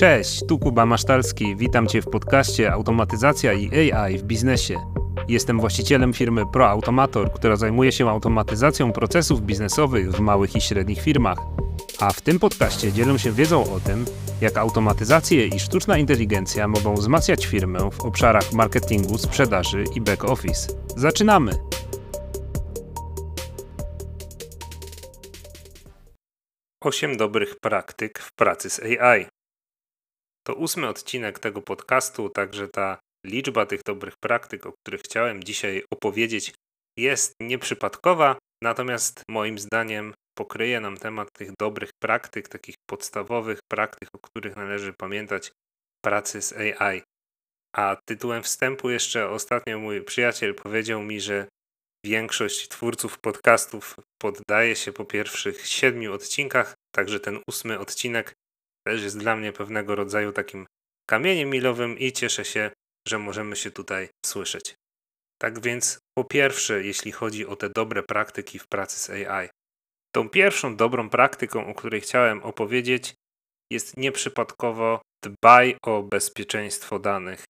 Cześć, tu Kuba Masztalski. Witam Cię w podcaście Automatyzacja i AI w biznesie. Jestem właścicielem firmy ProAutomator, która zajmuje się automatyzacją procesów biznesowych w małych i średnich firmach. A w tym podcaście dzielę się wiedzą o tym, jak automatyzacje i sztuczna inteligencja mogą wzmacniać firmę w obszarach marketingu, sprzedaży i back office. Zaczynamy! Osiem dobrych praktyk w pracy z AI. To ósmy odcinek tego podcastu, także ta liczba tych dobrych praktyk, o których chciałem dzisiaj opowiedzieć, jest nieprzypadkowa, natomiast moim zdaniem pokryje nam temat tych dobrych praktyk, takich podstawowych praktyk, o których należy pamiętać pracy z AI. A tytułem wstępu jeszcze ostatnio mój przyjaciel powiedział mi, że większość twórców podcastów poddaje się po pierwszych siedmiu odcinkach, także ten ósmy odcinek też jest dla mnie pewnego rodzaju takim kamieniem milowym i cieszę się, że możemy się tutaj słyszeć. Tak więc, po pierwsze, jeśli chodzi o te dobre praktyki w pracy z AI, tą pierwszą dobrą praktyką, o której chciałem opowiedzieć, jest nieprzypadkowo dbaj o bezpieczeństwo danych.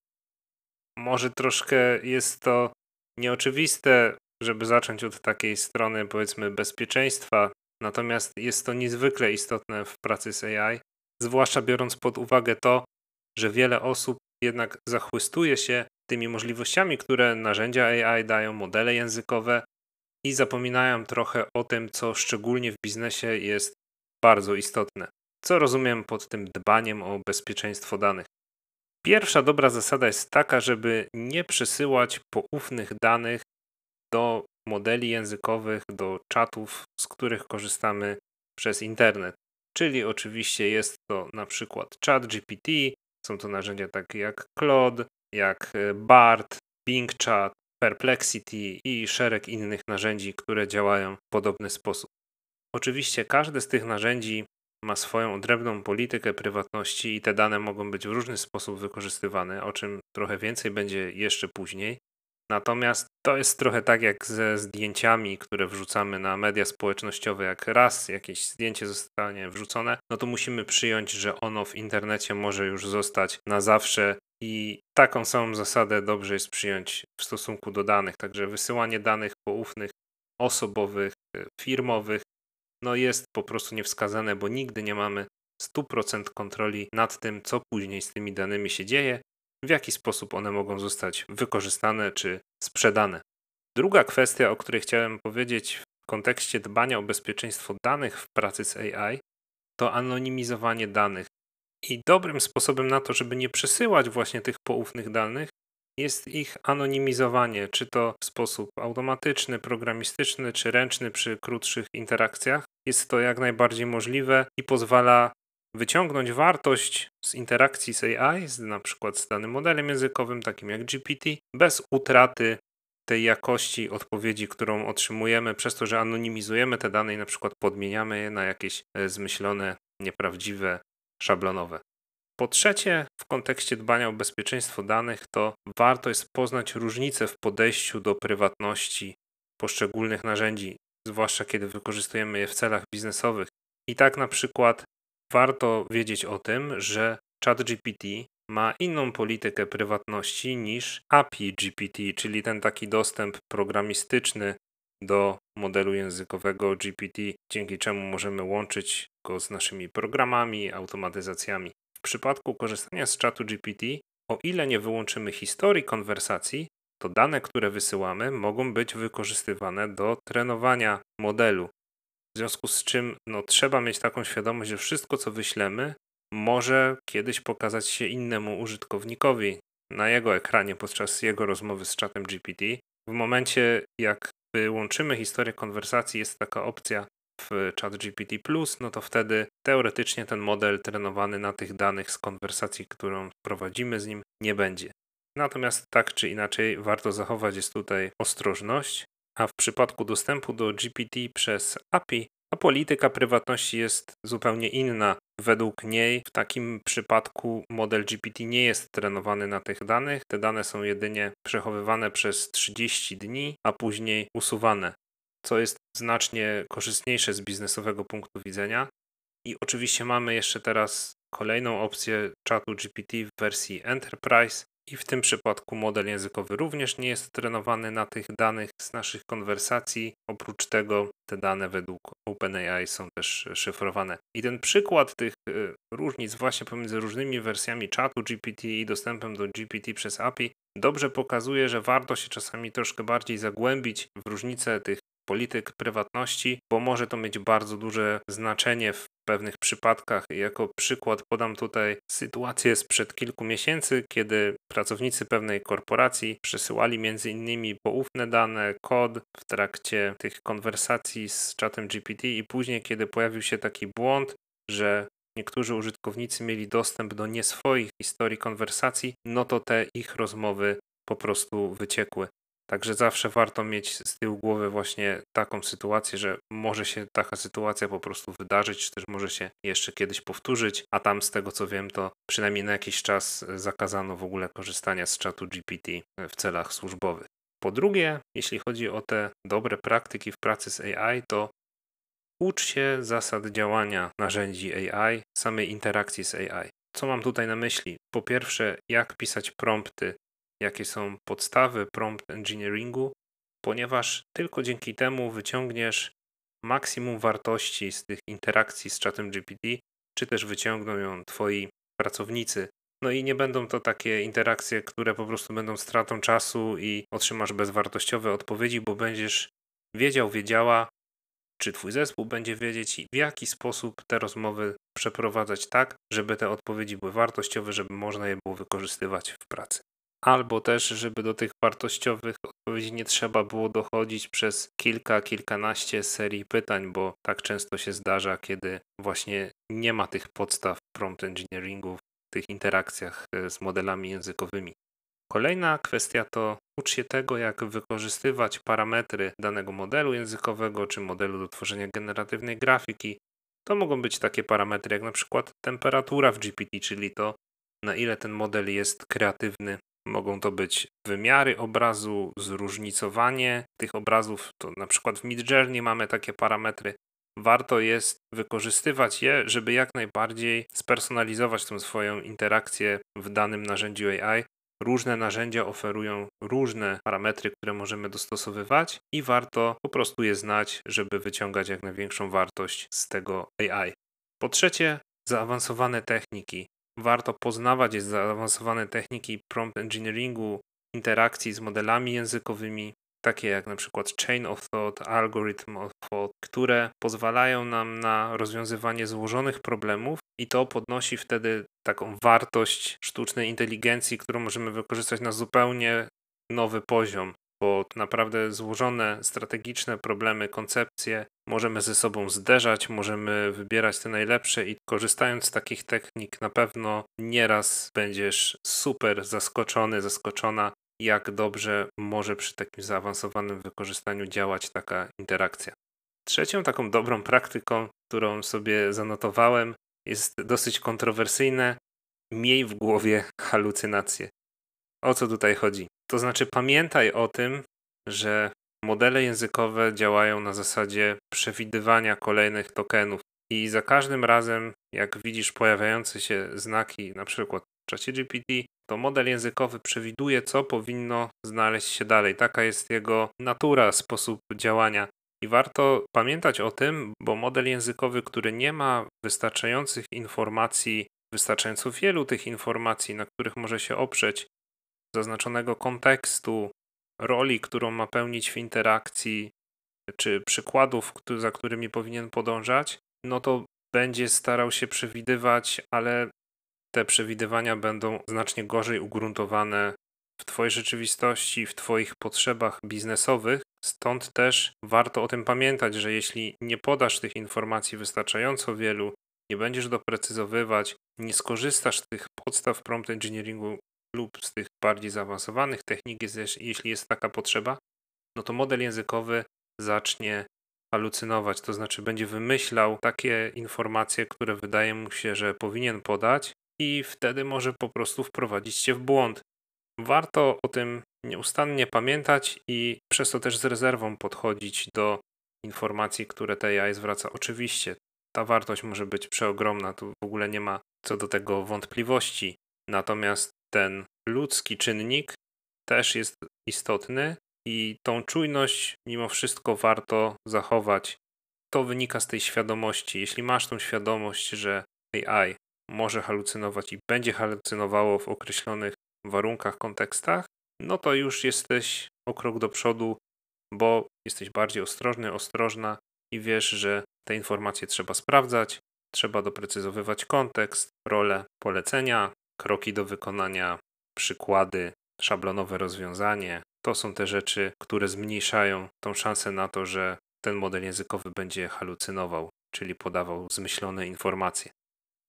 Może troszkę jest to nieoczywiste, żeby zacząć od takiej strony, powiedzmy, bezpieczeństwa, natomiast jest to niezwykle istotne w pracy z AI, zwłaszcza biorąc pod uwagę to, że wiele osób jednak zachłystuje się tymi możliwościami, które narzędzia AI dają, modele językowe i zapominają trochę o tym, co szczególnie w biznesie jest bardzo istotne. Co rozumiem pod tym dbaniem o bezpieczeństwo danych? Pierwsza dobra zasada jest taka, żeby nie przesyłać poufnych danych do modeli językowych, do czatów, z których korzystamy przez internet. Czyli oczywiście jest to na przykład ChatGPT, są to narzędzia takie jak Claude, jak e, BART, Bing Chat, Perplexity i szereg innych narzędzi, które działają w podobny sposób. Oczywiście każde z tych narzędzi ma swoją odrębną politykę prywatności i te dane mogą być w różny sposób wykorzystywane, o czym trochę więcej będzie jeszcze później. Natomiast to jest trochę tak jak ze zdjęciami, które wrzucamy na media społecznościowe. Jak raz jakieś zdjęcie zostanie wrzucone, no to musimy przyjąć, że ono w internecie może już zostać na zawsze i taką samą zasadę dobrze jest przyjąć w stosunku do danych. Także wysyłanie danych poufnych, osobowych, firmowych, no jest po prostu niewskazane, bo nigdy nie mamy 100% kontroli nad tym, co później z tymi danymi się dzieje w jaki sposób one mogą zostać wykorzystane czy sprzedane. Druga kwestia, o której chciałem powiedzieć w kontekście dbania o bezpieczeństwo danych w pracy z AI, to anonimizowanie danych. I dobrym sposobem na to, żeby nie przesyłać właśnie tych poufnych danych, jest ich anonimizowanie, czy to w sposób automatyczny, programistyczny, czy ręczny przy krótszych interakcjach. Jest to jak najbardziej możliwe i pozwala wyciągnąć wartość z interakcji z AI, z, na przykład z danym modelem językowym, takim jak GPT, bez utraty tej jakości odpowiedzi, którą otrzymujemy, przez to, że anonimizujemy te dane i na przykład podmieniamy je na jakieś e, zmyślone, nieprawdziwe, szablonowe. Po trzecie, w kontekście dbania o bezpieczeństwo danych, to warto jest poznać różnice w podejściu do prywatności poszczególnych narzędzi, zwłaszcza kiedy wykorzystujemy je w celach biznesowych. I tak na przykład warto wiedzieć o tym, że ChatGPT ma inną politykę prywatności niż API GPT, czyli ten taki dostęp programistyczny do modelu językowego GPT, dzięki czemu możemy łączyć go z naszymi programami, automatyzacjami. W przypadku korzystania z czatu GPT, o ile nie wyłączymy historii konwersacji, to dane, które wysyłamy, mogą być wykorzystywane do trenowania modelu. W związku z czym no, trzeba mieć taką świadomość, że wszystko, co wyślemy, może kiedyś pokazać się innemu użytkownikowi na jego ekranie podczas jego rozmowy z czatem GPT. W momencie, jak wyłączymy historię konwersacji, jest taka opcja w chat GPT, no to wtedy teoretycznie ten model trenowany na tych danych z konwersacji, którą prowadzimy z nim, nie będzie. Natomiast tak czy inaczej, warto zachować jest tutaj ostrożność, a w przypadku dostępu do GPT przez API, a polityka prywatności jest zupełnie inna. Według niej w takim przypadku model GPT nie jest trenowany na tych danych. Te dane są jedynie przechowywane przez 30 dni, a później usuwane, co jest znacznie korzystniejsze z biznesowego punktu widzenia. I oczywiście mamy jeszcze teraz kolejną opcję czatu GPT w wersji Enterprise. I w tym przypadku model językowy również nie jest trenowany na tych danych z naszych konwersacji. Oprócz tego te dane według OpenAI są też szyfrowane. I ten przykład tych y, różnic właśnie pomiędzy różnymi wersjami czatu GPT i dostępem do GPT przez API dobrze pokazuje, że warto się czasami troszkę bardziej zagłębić w różnice tych polityk prywatności, bo może to mieć bardzo duże znaczenie w pewnych przypadkach. Jako przykład podam tutaj sytuację sprzed kilku miesięcy, kiedy pracownicy pewnej korporacji przesyłali innymi poufne dane, kod w trakcie tych konwersacji z czatem GPT i później, kiedy pojawił się taki błąd, że niektórzy użytkownicy mieli dostęp do nie swoich historii konwersacji, no to te ich rozmowy po prostu wyciekły. Także zawsze warto mieć z tyłu głowy właśnie taką sytuację, że może się taka sytuacja po prostu wydarzyć, czy też może się jeszcze kiedyś powtórzyć, a tam z tego co wiem, to przynajmniej na jakiś czas zakazano w ogóle korzystania z czatu GPT w celach służbowych. Po drugie, jeśli chodzi o te dobre praktyki w pracy z AI, to ucz się zasad działania narzędzi AI, samej interakcji z AI. Co mam tutaj na myśli? Po pierwsze, jak pisać prompty jakie są podstawy prompt engineeringu, ponieważ tylko dzięki temu wyciągniesz maksimum wartości z tych interakcji z czatem GPT, czy też wyciągną ją twoi pracownicy. No i nie będą to takie interakcje, które po prostu będą stratą czasu i otrzymasz bezwartościowe odpowiedzi, bo będziesz wiedział, wiedziała, czy twój zespół będzie wiedzieć, w jaki sposób te rozmowy przeprowadzać tak, żeby te odpowiedzi były wartościowe, żeby można je było wykorzystywać w pracy albo też, żeby do tych wartościowych odpowiedzi nie trzeba było dochodzić przez kilka, kilkanaście serii pytań, bo tak często się zdarza, kiedy właśnie nie ma tych podstaw prompt engineeringu w tych interakcjach e, z modelami językowymi. Kolejna kwestia to ucz się tego, jak wykorzystywać parametry danego modelu językowego czy modelu do tworzenia generatywnej grafiki. To mogą być takie parametry jak na przykład temperatura w GPT, czyli to, na ile ten model jest kreatywny Mogą to być wymiary obrazu, zróżnicowanie tych obrazów. To na przykład w Midjourney mamy takie parametry. Warto jest wykorzystywać je, żeby jak najbardziej spersonalizować tą swoją interakcję w danym narzędziu AI. Różne narzędzia oferują różne parametry, które możemy dostosowywać i warto po prostu je znać, żeby wyciągać jak największą wartość z tego AI. Po trzecie, zaawansowane techniki warto poznawać zaawansowane techniki prompt engineeringu, interakcji z modelami językowymi, takie jak na przykład Chain of Thought, Algorithm of Thought, które pozwalają nam na rozwiązywanie złożonych problemów i to podnosi wtedy taką wartość sztucznej inteligencji, którą możemy wykorzystać na zupełnie nowy poziom bo naprawdę złożone, strategiczne problemy, koncepcje możemy ze sobą zderzać, możemy wybierać te najlepsze i korzystając z takich technik na pewno nieraz będziesz super zaskoczony, zaskoczona, jak dobrze może przy takim zaawansowanym wykorzystaniu działać taka interakcja. Trzecią taką dobrą praktyką, którą sobie zanotowałem, jest dosyć kontrowersyjne. Miej w głowie halucynacje. O co tutaj chodzi? To znaczy, pamiętaj o tym, że modele językowe działają na zasadzie przewidywania kolejnych tokenów. I za każdym razem, jak widzisz pojawiające się znaki, na przykład w czasie GPT, to model językowy przewiduje, co powinno znaleźć się dalej. Taka jest jego natura, sposób działania. I warto pamiętać o tym, bo model językowy, który nie ma wystarczających informacji, wystarczająco wielu tych informacji, na których może się oprzeć, zaznaczonego kontekstu, roli, którą ma pełnić w interakcji, czy przykładów, za którymi powinien podążać, no to będzie starał się przewidywać, ale te przewidywania będą znacznie gorzej ugruntowane w Twojej rzeczywistości, w Twoich potrzebach biznesowych. Stąd też warto o tym pamiętać, że jeśli nie podasz tych informacji wystarczająco wielu, nie będziesz doprecyzowywać, nie skorzystasz z tych podstaw prompt engineeringu lub z tych bardziej zaawansowanych technik, jeśli jest taka potrzeba, no to model językowy zacznie halucynować, to znaczy będzie wymyślał takie informacje, które wydaje mu się, że powinien podać, i wtedy może po prostu wprowadzić cię w błąd. Warto o tym nieustannie pamiętać i przez to też z rezerwą podchodzić do informacji, które AI zwraca. Oczywiście ta wartość może być przeogromna, tu w ogóle nie ma co do tego wątpliwości. Natomiast ten ludzki czynnik też jest istotny i tą czujność mimo wszystko warto zachować. To wynika z tej świadomości. Jeśli masz tą świadomość, że AI może halucynować i będzie halucynowało w określonych warunkach, kontekstach, no to już jesteś o krok do przodu, bo jesteś bardziej ostrożny, ostrożna i wiesz, że te informacje trzeba sprawdzać, trzeba doprecyzowywać kontekst, rolę, polecenia, kroki do wykonania, przykłady, szablonowe rozwiązanie. To są te rzeczy, które zmniejszają tą szansę na to, że ten model językowy będzie halucynował, czyli podawał zmyślone informacje.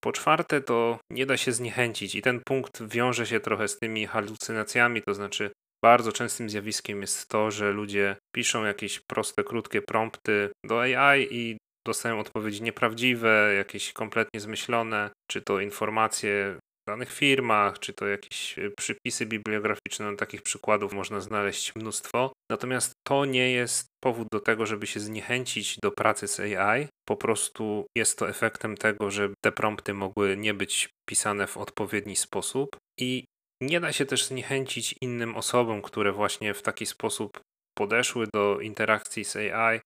Po czwarte, to nie da się zniechęcić, i ten punkt wiąże się trochę z tymi halucynacjami, to znaczy bardzo częstym zjawiskiem jest to, że ludzie piszą jakieś proste, krótkie prompty do AI i dostają odpowiedzi nieprawdziwe, jakieś kompletnie zmyślone, czy to informacje danych firmach, czy to jakieś e, przypisy bibliograficzne. No, takich przykładów można znaleźć mnóstwo. Natomiast to nie jest powód do tego, żeby się zniechęcić do pracy z AI. Po prostu jest to efektem tego, że te prompty mogły nie być pisane w odpowiedni sposób i nie da się też zniechęcić innym osobom, które właśnie w taki sposób podeszły do interakcji z AI,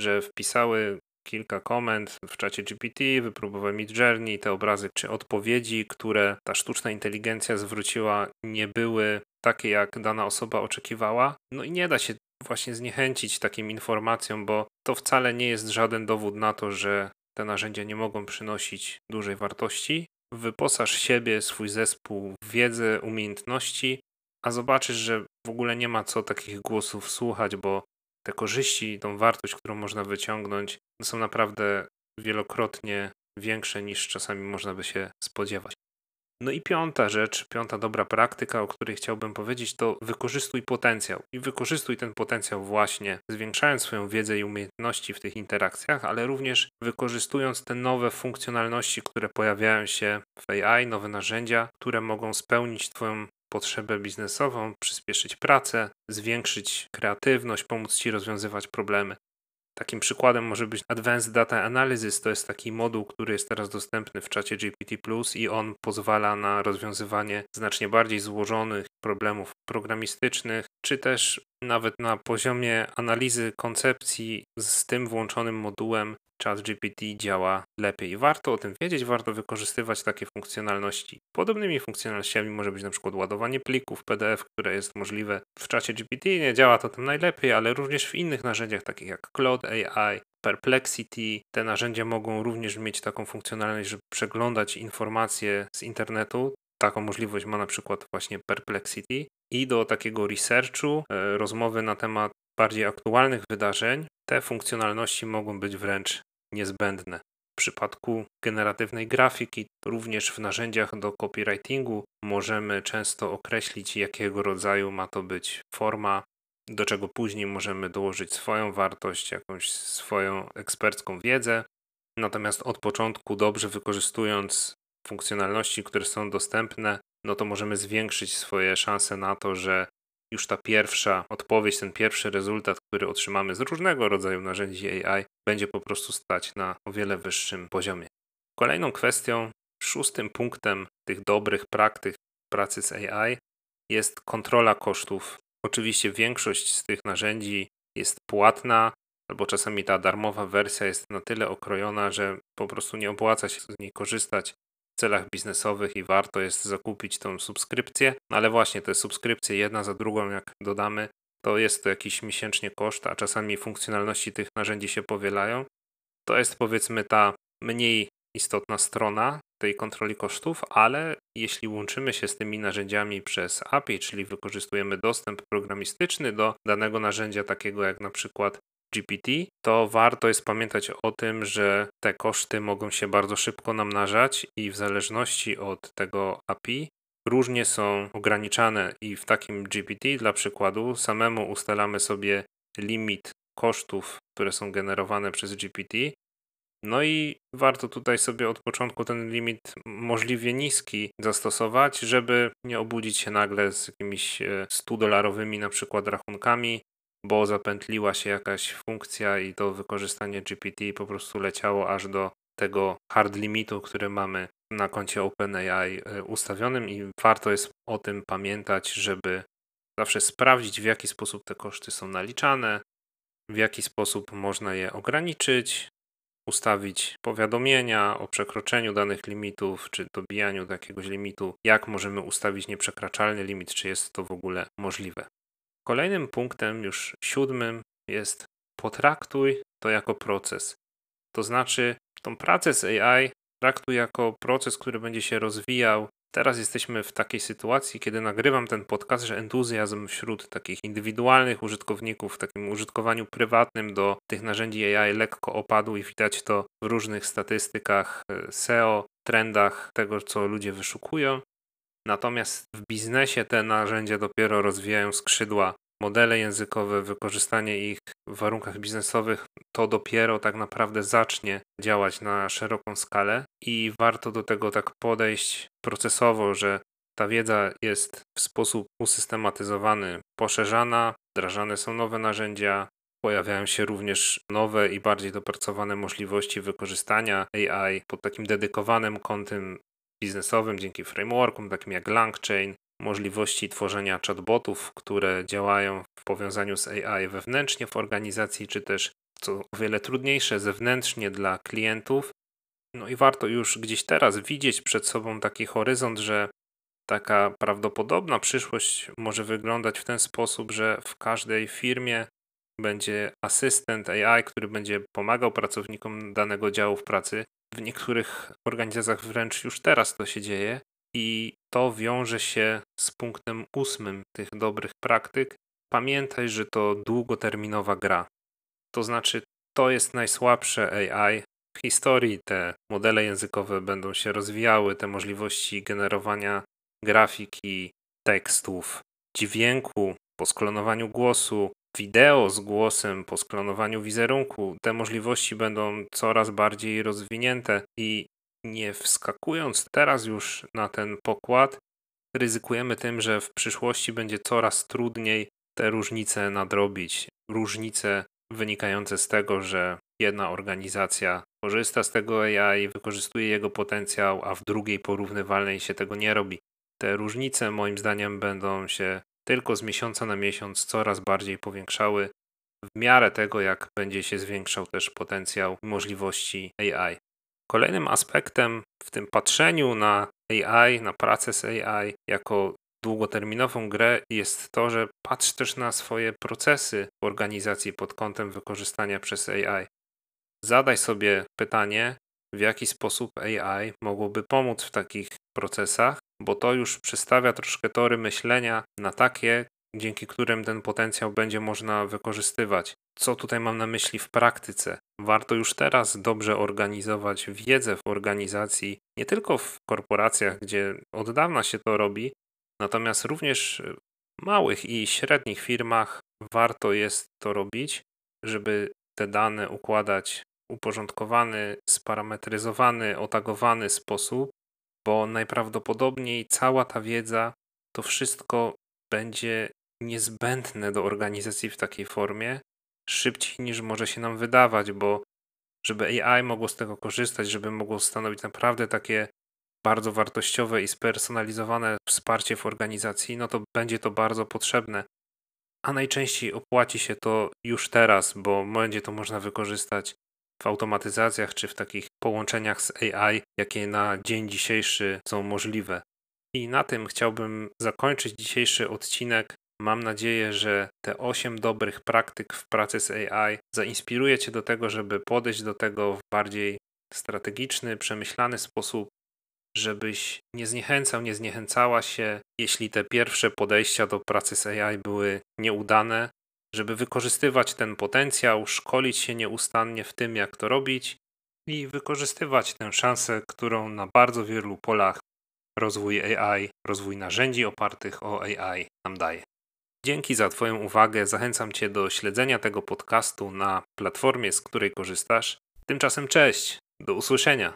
że wpisały kilka komend w czacie GPT, wypróbowały Mid Journey, te obrazy czy odpowiedzi, które ta sztuczna inteligencja zwróciła, nie były takie, jak dana osoba oczekiwała. No i nie da się właśnie zniechęcić takim informacjom, bo to wcale nie jest żaden dowód na to, że te narzędzia nie mogą przynosić dużej wartości. Wyposaż siebie, swój zespół w wiedzę, umiejętności, a zobaczysz, że w ogóle nie ma co takich głosów słuchać, bo te korzyści, tą wartość, którą można wyciągnąć, są naprawdę wielokrotnie większe niż czasami można by się spodziewać. No i piąta rzecz, piąta dobra praktyka, o której chciałbym powiedzieć, to wykorzystuj potencjał. I wykorzystuj ten potencjał właśnie zwiększając swoją wiedzę i umiejętności w tych interakcjach, ale również wykorzystując te nowe funkcjonalności, które pojawiają się w AI, nowe narzędzia, które mogą spełnić Twoją potrzebę biznesową, przyspieszyć pracę, zwiększyć kreatywność, pomóc Ci rozwiązywać problemy. Takim przykładem może być Advanced Data Analysis. To jest taki moduł, który jest teraz dostępny w czacie GPT i on pozwala na rozwiązywanie znacznie bardziej złożonych problemów programistycznych, czy też nawet na poziomie analizy koncepcji z tym włączonym modułem ChatGPT działa lepiej. Warto o tym wiedzieć, warto wykorzystywać takie funkcjonalności. Podobnymi funkcjonalnościami może być na przykład ładowanie plików PDF, które jest możliwe w czacie GPT. Nie działa to tam najlepiej, ale również w innych narzędziach takich jak Cloud AI, Perplexity. Te narzędzia mogą również mieć taką funkcjonalność, żeby przeglądać informacje z internetu. Taką możliwość ma na przykład właśnie Perplexity. I do takiego researchu, e, rozmowy na temat bardziej aktualnych wydarzeń, te funkcjonalności mogą być wręcz niezbędne. W przypadku generatywnej grafiki, również w narzędziach do copywritingu, możemy często określić, jakiego rodzaju ma to być forma, do czego później możemy dołożyć swoją wartość, jakąś swoją ekspercką wiedzę. Natomiast od początku, dobrze wykorzystując funkcjonalności, które są dostępne, no to możemy zwiększyć swoje szanse na to, że już ta pierwsza odpowiedź, ten pierwszy rezultat, który otrzymamy z różnego rodzaju narzędzi AI, będzie po prostu stać na o wiele wyższym poziomie. Kolejną kwestią, szóstym punktem tych dobrych praktyk pracy z AI jest kontrola kosztów. Oczywiście większość z tych narzędzi jest płatna, albo czasami ta darmowa wersja jest na tyle okrojona, że po prostu nie opłaca się z niej korzystać celach biznesowych i warto jest zakupić tą subskrypcję, no ale właśnie te subskrypcje jedna za drugą jak dodamy, to jest to jakiś miesięcznie koszt, a czasami funkcjonalności tych narzędzi się powielają. To jest powiedzmy ta mniej istotna strona tej kontroli kosztów, ale jeśli łączymy się z tymi narzędziami przez API, czyli wykorzystujemy dostęp programistyczny do danego narzędzia, takiego jak na przykład GPT, to warto jest pamiętać o tym, że te koszty mogą się bardzo szybko namnażać i w zależności od tego API różnie są ograniczane i w takim GPT dla przykładu samemu ustalamy sobie limit kosztów, które są generowane przez GPT. No i warto tutaj sobie od początku ten limit możliwie niski zastosować, żeby nie obudzić się nagle z jakimiś 100-dolarowymi e, na przykład rachunkami bo zapętliła się jakaś funkcja i to wykorzystanie GPT po prostu leciało aż do tego hard limitu, który mamy na koncie OpenAI e, ustawionym i warto jest o tym pamiętać, żeby zawsze sprawdzić, w jaki sposób te koszty są naliczane, w jaki sposób można je ograniczyć, ustawić powiadomienia o przekroczeniu danych limitów, czy dobijaniu do jakiegoś limitu, jak możemy ustawić nieprzekraczalny limit, czy jest to w ogóle możliwe. Kolejnym punktem, już siódmym, jest potraktuj to jako proces. To znaczy, tą pracę z AI traktuj jako proces, który będzie się rozwijał. Teraz jesteśmy w takiej sytuacji, kiedy nagrywam ten podcast, że entuzjazm wśród takich indywidualnych użytkowników, w takim użytkowaniu prywatnym do tych narzędzi AI lekko opadł i widać to w różnych statystykach e, SEO, trendach tego, co ludzie wyszukują. Natomiast w biznesie te narzędzia dopiero rozwijają skrzydła modele językowe, wykorzystanie ich w warunkach biznesowych, to dopiero tak naprawdę zacznie działać na szeroką skalę i warto do tego tak podejść procesowo, że ta wiedza jest w sposób usystematyzowany, poszerzana, wdrażane są nowe narzędzia, pojawiają się również nowe i bardziej dopracowane możliwości wykorzystania AI pod takim dedykowanym kątem biznesowym dzięki frameworkom takim jak LangChain, możliwości tworzenia chatbotów, które działają w powiązaniu z AI wewnętrznie w organizacji, czy też co o wiele trudniejsze zewnętrznie dla klientów. No i warto już gdzieś teraz widzieć przed sobą taki horyzont, że taka prawdopodobna przyszłość może wyglądać w ten sposób, że w każdej firmie będzie asystent AI, który będzie pomagał pracownikom danego działu w pracy. W niektórych organizacjach wręcz już teraz to się dzieje i to wiąże się z punktem ósmym tych dobrych praktyk. Pamiętaj, że to długoterminowa gra. To znaczy, to jest najsłabsze AI. W historii te modele językowe będą się rozwijały, te możliwości generowania grafiki, tekstów, dźwięku, po sklonowaniu głosu, wideo z głosem, po sklonowaniu wizerunku. Te możliwości będą coraz bardziej rozwinięte i nie wskakując teraz już na ten pokład, ryzykujemy tym, że w przyszłości będzie coraz trudniej te różnice nadrobić. Różnice wynikające z tego, że jedna organizacja korzysta z tego AI, wykorzystuje jego potencjał, a w drugiej porównywalnej się tego nie robi. Te różnice moim zdaniem będą się tylko z miesiąca na miesiąc coraz bardziej powiększały w miarę tego, jak będzie się zwiększał też potencjał możliwości AI. Kolejnym aspektem w tym patrzeniu na AI, na pracę z AI jako długoterminową grę jest to, że patrz też na swoje procesy w organizacji pod kątem wykorzystania przez AI. Zadaj sobie pytanie, w jaki sposób AI mogłoby pomóc w takich procesach, bo to już przystawia troszkę tory myślenia na takie, dzięki którym ten potencjał będzie można wykorzystywać. Co tutaj mam na myśli w praktyce? Warto już teraz dobrze organizować wiedzę w organizacji, nie tylko w korporacjach, gdzie od dawna się to robi, natomiast również w małych i średnich firmach warto jest to robić, żeby te dane układać w uporządkowany, sparametryzowany, otagowany sposób, bo najprawdopodobniej cała ta wiedza, to wszystko będzie niezbędne do organizacji w takiej formie szybciej niż może się nam wydawać, bo żeby AI mogło z tego korzystać, żeby mogło stanowić naprawdę takie bardzo wartościowe i spersonalizowane wsparcie w organizacji, no to będzie to bardzo potrzebne. A najczęściej opłaci się to już teraz, bo będzie to można wykorzystać w automatyzacjach czy w takich połączeniach z AI, jakie na dzień dzisiejszy są możliwe. I na tym chciałbym zakończyć dzisiejszy odcinek. Mam nadzieję, że te 8 dobrych praktyk w pracy z AI zainspiruje Cię do tego, żeby podejść do tego w bardziej strategiczny, przemyślany sposób, żebyś nie zniechęcał, nie zniechęcała się, jeśli te pierwsze podejścia do pracy z AI były nieudane, żeby wykorzystywać ten potencjał, szkolić się nieustannie w tym, jak to robić i wykorzystywać tę szansę, którą na bardzo wielu polach rozwój AI, rozwój narzędzi opartych o AI nam daje. Dzięki za Twoją uwagę. Zachęcam Cię do śledzenia tego podcastu na platformie, z której korzystasz. Tymczasem cześć, do usłyszenia.